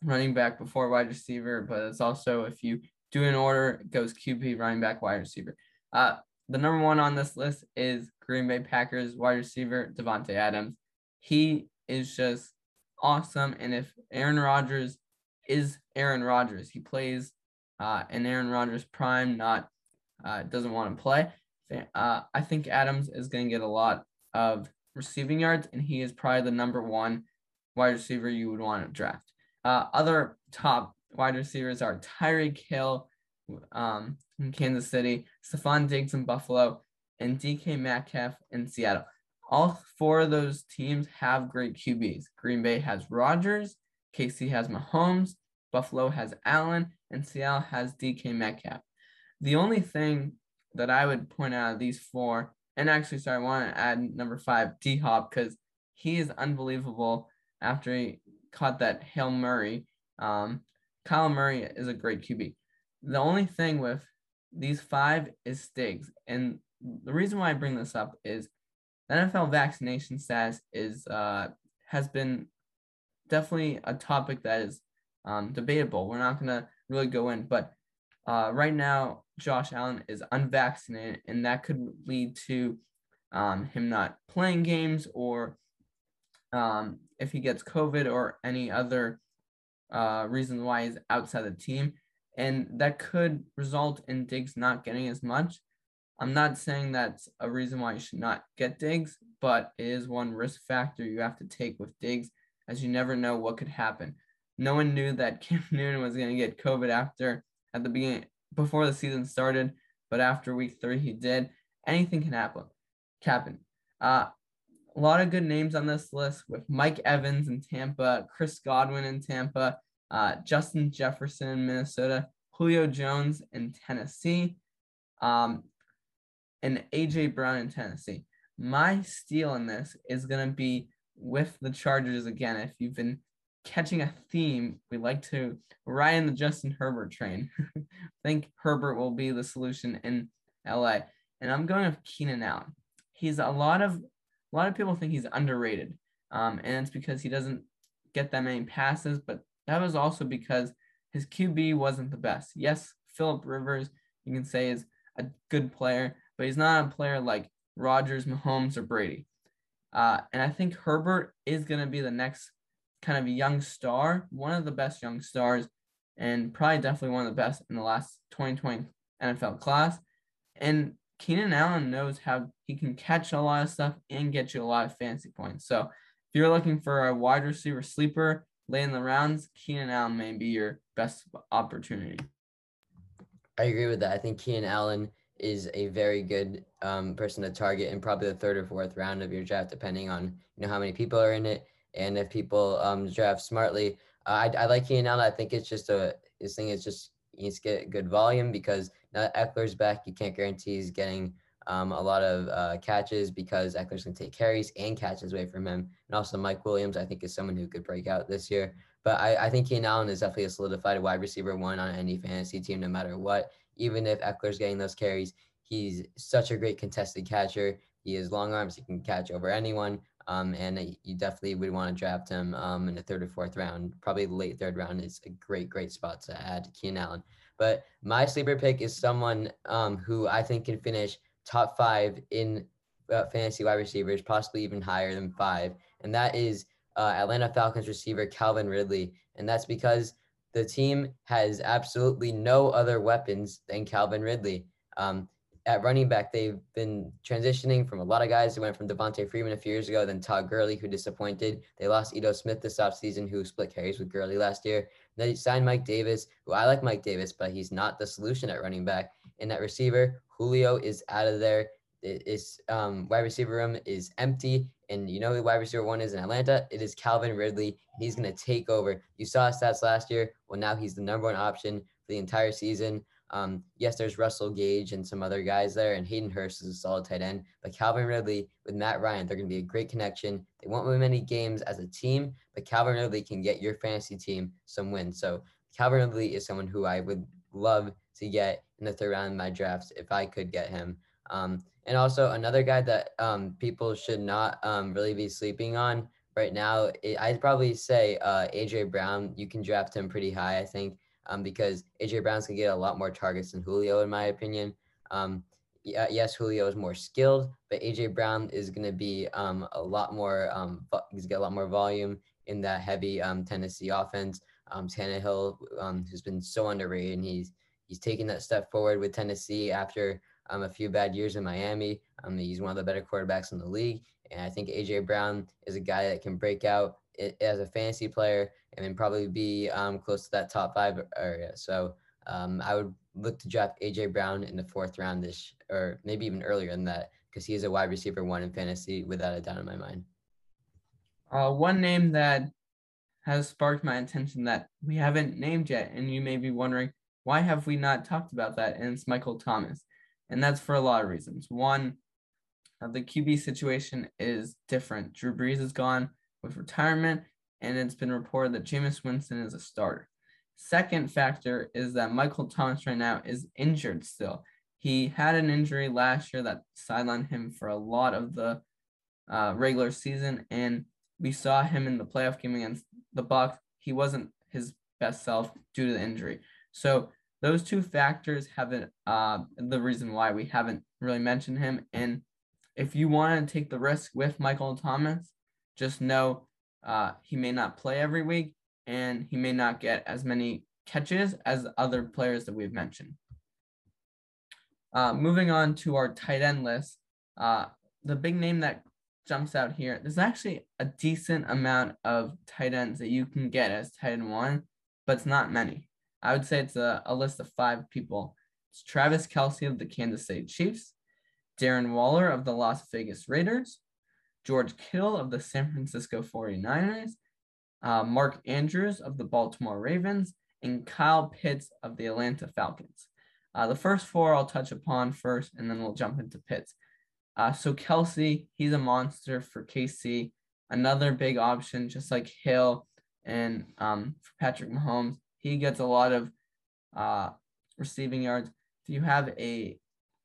running back before wide receiver, but it's also if you do an order, it goes QB, running back, wide receiver. Uh, the number one on this list is Green Bay Packers wide receiver Davante Adams. He is just awesome, and if Aaron Rodgers is Aaron Rodgers, he plays uh, in Aaron Rodgers prime, not uh, doesn't want to play. Uh, I think Adams is going to get a lot of receiving yards, and he is probably the number one wide receiver you would want to draft. Uh, other top wide receivers are Tyreek Hill um, in Kansas City, Stefon Diggs in Buffalo, and DK Metcalf in Seattle. All four of those teams have great QBs. Green Bay has Rodgers, KC has Mahomes, Buffalo has Allen, and Seattle has DK Metcalf. The only thing that I would point out of these four, and actually, sorry, I want to add number five, D Hop, because he is unbelievable after he caught that Hail Murray. Um, Kyle Murray is a great QB. The only thing with these five is Stiggs. And the reason why I bring this up is the NFL vaccination status is uh, has been definitely a topic that is um, debatable. We're not to really go in, but uh, right now, Josh Allen is unvaccinated, and that could lead to um, him not playing games or um, if he gets COVID or any other uh, reason why he's outside the team. And that could result in Diggs not getting as much. I'm not saying that's a reason why you should not get Diggs, but it is one risk factor you have to take with Diggs, as you never know what could happen. No one knew that <laughs> Cam Newton was going to get COVID after at the beginning before the season started, but after week three he did. Anything can happen. Happen. Uh, a lot of good names on this list with Mike Evans in Tampa, Chris Godwin in Tampa, uh, Justin Jefferson in Minnesota, Julio Jones in Tennessee, um, and AJ Brown in Tennessee. My steal in this is going to be with the Chargers again. If you've been catching a theme, we like to ride in the Justin Herbert train. I <laughs> think Herbert will be the solution in LA. And I'm going with Keenan Allen. He's a lot of a lot of people think he's underrated. Um, and it's because he doesn't get that many passes, but that was also because his QB wasn't the best. Yes, Philip Rivers, you can say is a good player, but he's not a player like Rodgers, Mahomes, or Brady. Uh, and I think Herbert is going to be the next kind of young star, one of the best young stars, and probably definitely one of the best in the last 2020 NFL class. And Keenan Allen knows how he can catch a lot of stuff and get you a lot of fancy points. So if you're looking for a wide receiver sleeper late in the rounds, Keenan Allen may be your best opportunity. I agree with that. I think Keenan Allen is a very good um, person to target in probably the third or fourth round of your draft, depending on you know how many people are in it and if people um, draft smartly. Uh, I, I like Keenan Allen. I think it's just a his thing is just he needs to get good volume because now Ekeler's back, you can't guarantee he's getting um, a lot of uh, catches because Ekeler's going to take carries and catches away from him. And also Mike Williams, I think, is someone who could break out this year. But I, I think Keenan Allen is definitely a solidified wide receiver one on any fantasy team, no matter what. Even if Ekeler's getting those carries, he's such a great contested catcher. He has long arms. He can catch over anyone. Um, and you definitely would want to draft him um, in the third or fourth round. Probably late third round is a great, great spot to add Keenan Allen. But my sleeper pick is someone um, who I think can finish top five in uh, fantasy wide receivers, possibly even higher than five, and that is uh, Atlanta Falcons receiver Calvin Ridley. And that's because the team has absolutely no other weapons than Calvin Ridley. Um, at running back, they've been transitioning from a lot of guys who went from Devonta Freeman a few years ago, then Todd Gurley, who disappointed. They lost Ito Smith this offseason, who split carries with Gurley last year. They signed Mike Davis, who I like Mike Davis, but he's not the solution at running back. And that receiver. Julio is out of there. It's um, wide receiver room is empty, and you know who wide receiver one is in Atlanta? It is Calvin Ridley. He's going to take over. You saw his stats last year. Well, now he's the number one option for the entire season. Um, yes, there's Russell Gage and some other guys there, and Hayden Hurst is a solid tight end. But Calvin Ridley with Matt Ryan, they're going to be a great connection. They won't win many games as a team, but Calvin Ridley can get your fantasy team some wins. So Calvin Ridley is someone who I would love to get in the third round of my drafts if I could get him. Um, and also another guy that um, people should not um, really be sleeping on right now. It, I'd probably say uh, AJ Brown. You can draft him pretty high, I think um, because AJ Brown's gonna get a lot more targets than Julio, in my opinion. Um, yeah, yes, Julio is more skilled, but AJ Brown is gonna be um, a lot more. Um, he's got a lot more volume in that heavy um, Tennessee offense. Um, Tannehill, um, who's been so underrated, and he's he's taking that step forward with Tennessee after um, a few bad years in Miami. Um, he's one of the better quarterbacks in the league, and I think AJ Brown is a guy that can break out as a fantasy player and then probably be um, close to that top five area. So um, I would look to draft AJ Brown in the fourth round this, or maybe even earlier than that, because he is a wide receiver one in fantasy without a doubt in my mind. Uh, one name that has sparked my attention that we haven't named yet, and you may be wondering why have we not talked about that? And it's Michael Thomas, and that's for a lot of reasons. One, uh, the QB situation is different. Drew Brees is gone with retirement, and it's been reported that Jameis Winston is a starter. Second factor is that Michael Thomas right now is injured still. He had an injury last year that sidelined him for a lot of the uh, regular season, and we saw him in the playoff game against the Bucs. He wasn't his best self due to the injury. So those two factors haven't uh, the reason why we haven't really mentioned him. And if you want to take the risk with Michael Thomas, just know uh, he may not play every week and he may not get as many catches as other players that we've mentioned. Uh, moving on to our tight end list, uh, the big name that jumps out here, there's actually a decent amount of tight ends that you can get as tight end one, but it's not many. I would say it's a, a list of five people. It's Travis Kelce of the Kansas City Chiefs, Darren Waller of the Las Vegas Raiders, George Kittle of the San Francisco 49ers, uh, Mark Andrews of the Baltimore Ravens, and Kyle Pitts of the Atlanta Falcons. Uh, the first four I'll touch upon first, and then we'll jump into Pitts. Uh, so Kelce, he's a monster for KC, another big option, just like Hill and um, for Patrick Mahomes. He gets a lot of uh, receiving yards. If you have a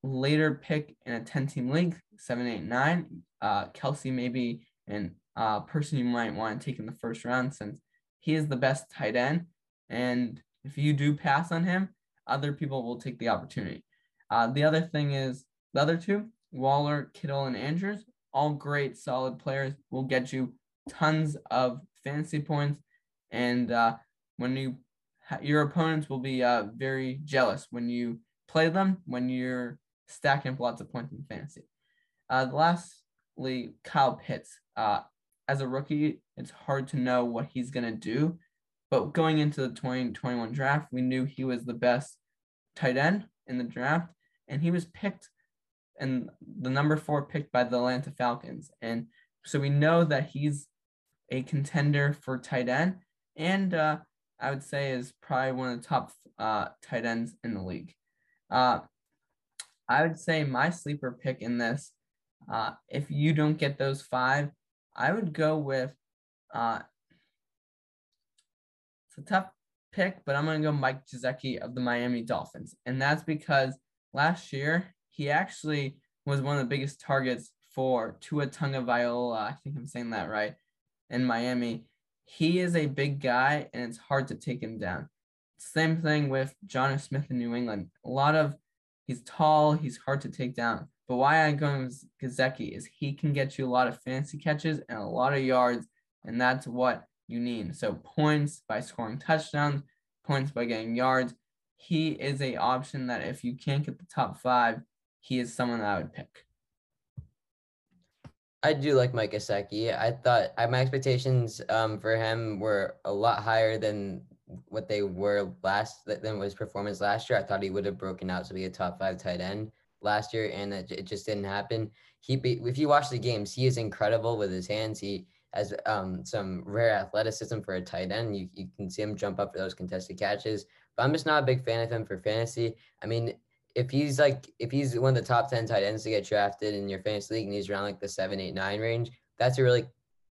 later pick in a 10 team league, 789, uh, Kelce may be an uh, person you might want to take in the first round since he is the best tight end. And if you do pass on him, other people will take the opportunity. Uh, the other thing is the other two, Waller, Kittle, and Andrews, all great, solid players, will get you tons of fantasy points. And uh, when you your opponents will be uh, very jealous when you play them when you're stacking up lots of points in fantasy. Uh, lastly, Kyle Pitts. Uh, as a rookie, it's hard to know what he's going to do. But going into the 2021 draft, we knew he was the best tight end in the draft, and he was picked and the number four picked by the Atlanta Falcons. And so we know that he's a contender for tight end, and uh, I would say is probably one of the top uh, tight ends in the league. Uh, I would say my sleeper pick in this, uh, if you don't get those five, I would go with. Uh, it's a tough pick, but I'm going to go Mike Gesicki of the Miami Dolphins, and that's because last year he actually was one of the biggest targets for Tua Viola. I think I'm saying that right in Miami. He is a big guy, and it's hard to take him down. Same thing with Jonnu Smith in New England. A lot of He's tall. He's hard to take down. But why I'm going with Gesicki is he can get you a lot of fancy catches and a lot of yards, and that's what you need. So points by scoring touchdowns, points by getting yards. He is a option that if you can't get the top five, he is someone that I would pick. I do like Mike Gesicki. I thought I, my expectations um, for him were a lot higher than what they were last than was performance last year. I thought he would have broken out to be a top five tight end last year, and it, it just didn't happen. He, if you watch the games, he is incredible with his hands. He has um, some rare athleticism for a tight end. You, you can see him jump up for those contested catches. But I'm just not a big fan of him for fantasy. I mean, if he's like if he's one of the top 10 tight ends to get drafted in your fantasy league and he's around like the seven, eight, nine range, that's a really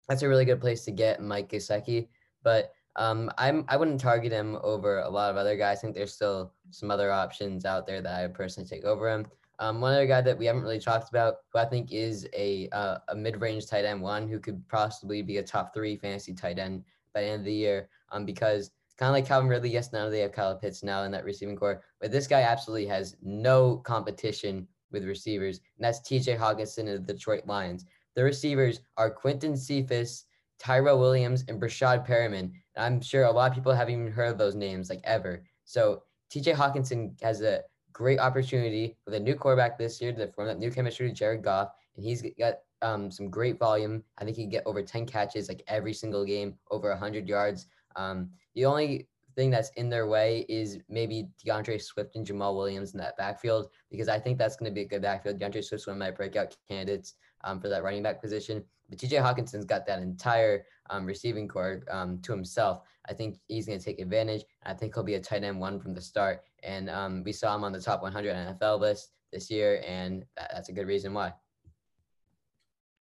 that's a really good place to get Mike Gesicki. But um, I'm I wouldn't target him over a lot of other guys. I think there's still some other options out there that I would personally take over him. Um, one other guy that we haven't really talked about, who I think is a uh, a mid range tight end one, who could possibly be a top three fantasy tight end by the end of the year, um, because kind of like Calvin Ridley. Yes, now they have Kyle Pitts now in that receiving core, but this guy absolutely has no competition with receivers, and that's T.J. Hockenson of the Detroit Lions. The receivers are Quintez Cephus, Tyrell Williams, and Breshad Perriman. And I'm sure a lot of people haven't even heard of those names like ever. So T.J. Hockenson has a great opportunity with a new quarterback this year to form that new chemistry with Jared Goff, and he's got um, some great volume. I think he can get over 10 catches like every single game, over 100 yards. Um, the only thing that's in their way is maybe D'Andre Swift and Jamaal Williams in that backfield because I think that's going to be a good backfield. D'Andre Swift's one of my breakout candidates um, for that running back position. But TJ Hockenson's got that entire um, receiving core um, to himself. I think he's going to take advantage. I think he'll be a tight end one from the start. And um, we saw him on the top 100 NFL list this year, and that, that's a good reason why.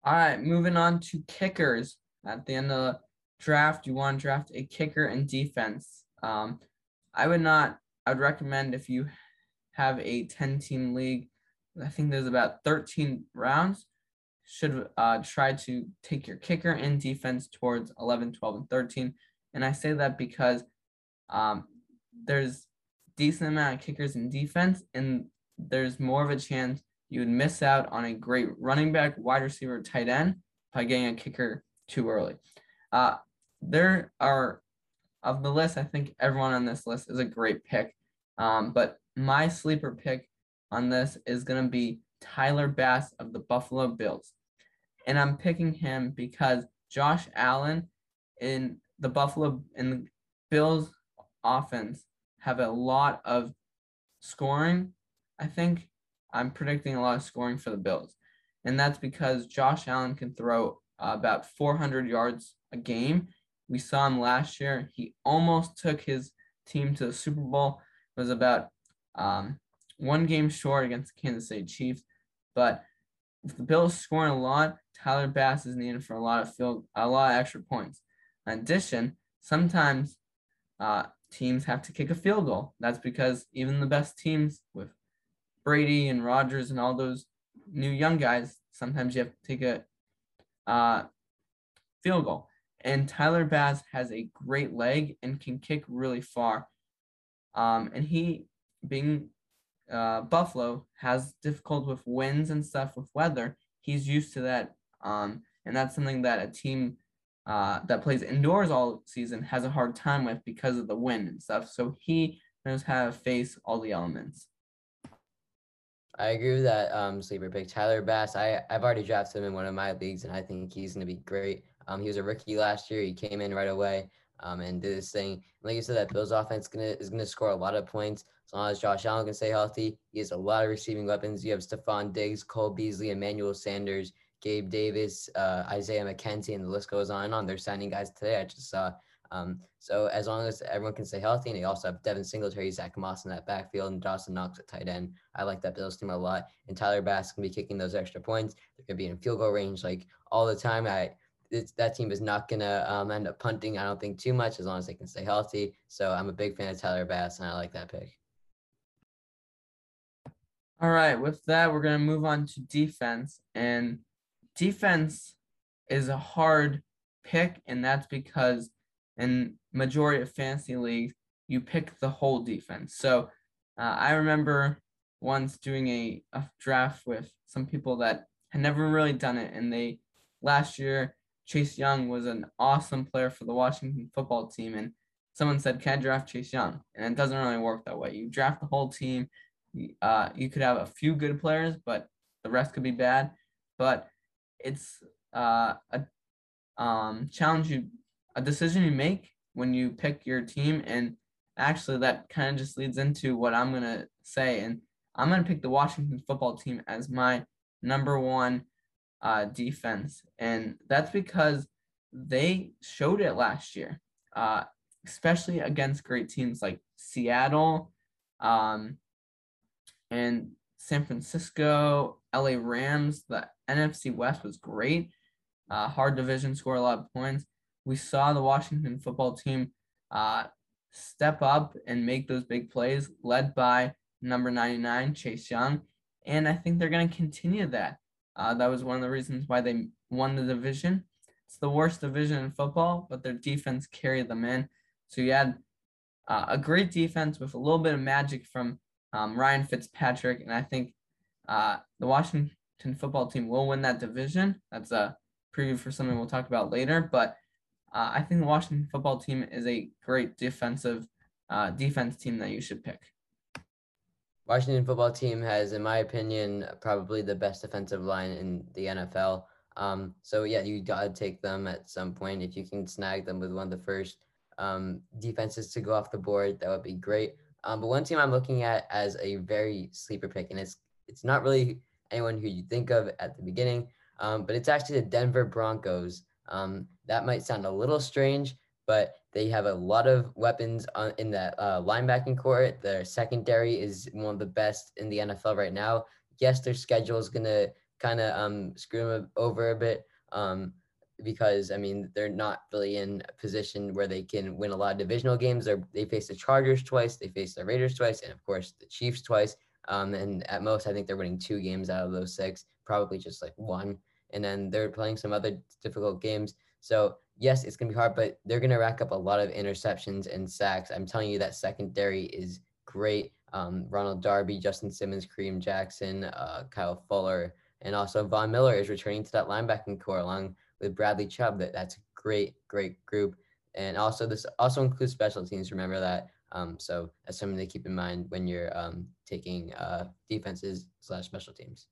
All right, moving on to kickers. At the end of the draft, you want to draft a kicker and defense. Um, I would not. I would recommend if you have a 10 team league. I think there's about 13 rounds. Should uh, try to take your kicker and defense towards 11, 12, and 13. And I say that because um, there's decent amount of kickers in defense, and there's more of a chance you would miss out on a great running back, wide receiver, tight end by getting a kicker too early. Uh, there are of the list, I think everyone on this list is a great pick. Um, but my sleeper pick on this is going to be Tyler Bass of the Buffalo Bills. And I'm picking him because Josh Allen in the Buffalo in the Bills offense have a lot of scoring. I think I'm predicting a lot of scoring for the Bills. And that's because Josh Allen can throw about 400 yards a game we saw him last year. He almost took his team to the Super Bowl. It was about um, one game short against the Kansas City Chiefs. But if the Bills scoring a lot, Tyler Bass is needed for a lot of field, a lot of extra points. In addition, sometimes uh, teams have to kick a field goal. That's because even the best teams with Brady and Rodgers and all those new young guys, sometimes you have to take a uh, field goal. And Tyler Bass has a great leg and can kick really far. Um, and he, being uh, Buffalo, has difficult with winds and stuff with weather. He's used to that. Um, and that's something that a team uh, that plays indoors all season has a hard time with because of the wind and stuff. So he knows how to face all the elements. I agree with that um, sleeper pick. Tyler Bass, I, I've already drafted him in one of my leagues, and I think he's going to be great. Um, he was a rookie last year. He came in right away um, and did his thing. Like you said, that Bills offense gonna is gonna score a lot of points as long as Josh Allen can stay healthy. He has a lot of receiving weapons. You have Stefon Diggs, Cole Beasley, Emmanuel Sanders, Gabe Davis, uh, Isaiah McKenzie, and the list goes on and on. They're signing guys today. I just saw. Um, so as long as everyone can stay healthy, and they also have Devin Singletary, Zach Moss in that backfield, and Dawson Knox at tight end. I like that Bills team a lot. And Tyler Bass can be kicking those extra points. They're gonna be in field goal range like all the time. I that team is not gonna um, end up punting. I don't think too much as long as they can stay healthy. So I'm a big fan of Tyler Bass, and I like that pick. All right, with that, we're gonna move on to defense, and defense is a hard pick, and that's because in majority of fantasy leagues, you pick the whole defense. So uh, I remember once doing a, a draft with some people that had never really done it, and they last year Chase Young was an awesome player for the Washington football team. And someone said, Can I draft Chase Young? And it doesn't really work that way. You draft the whole team. Uh, you could have a few good players, but the rest could be bad. But it's uh, a um, challenge you, a decision you make when you pick your team. And actually, that kind of just leads into what I'm going to say. And I'm going to pick the Washington football team as my number one uh, defense. And that's because they showed it last year, uh, especially against great teams like Seattle um, and San Francisco, LA Rams. The NFC West was great. Uh, hard division, score a lot of points. We saw the Washington football team uh, step up and make those big plays, led by number 99, Chase Young. And I think they're going to continue that. Uh, that was one of the reasons why they won the division. It's the worst division in football, but their defense carried them in. So you had uh, a great defense with a little bit of magic from um, Ryan Fitzpatrick, and I think uh, the Washington football team will win that division. That's a preview for something we'll talk about later, but uh, I think the Washington football team is a great defensive uh, defense team that you should pick. Washington football team has, in my opinion, probably the best defensive line in the NFL. Um, so yeah, you gotta take them at some point. If you can snag them with one of the first um, defenses to go off the board, that would be great. Um, but one team I'm looking at as a very sleeper pick, and it's it's not really anyone who you think of at the beginning, um, but it's actually the Denver Broncos. Um, that might sound a little strange, but they have a lot of weapons on, in the uh, linebacking core. Their secondary is one of the best in the NFL right now. Yes, their schedule is going to kind of um, screw them over a bit um, because, I mean, they're not really in a position where they can win a lot of divisional games. They're, they face the Chargers twice, they face the Raiders twice, and of course, the Chiefs twice. Um, and at most, I think they're winning two games out of those six, probably just like one. And then they're playing some other difficult games. So yes, it's gonna be hard, but they're gonna rack up a lot of interceptions and sacks. I'm telling you that secondary is great. Um, Ronald Darby, Justin Simmons, Kareem Jackson, uh, Kyle Fuller, and also Von Miller is returning to that linebacking core along with Bradley Chubb. That that's a great, great group. And also this also includes special teams. Remember that. Um, so that's something to keep in mind when you're um, taking uh, defenses slash special teams.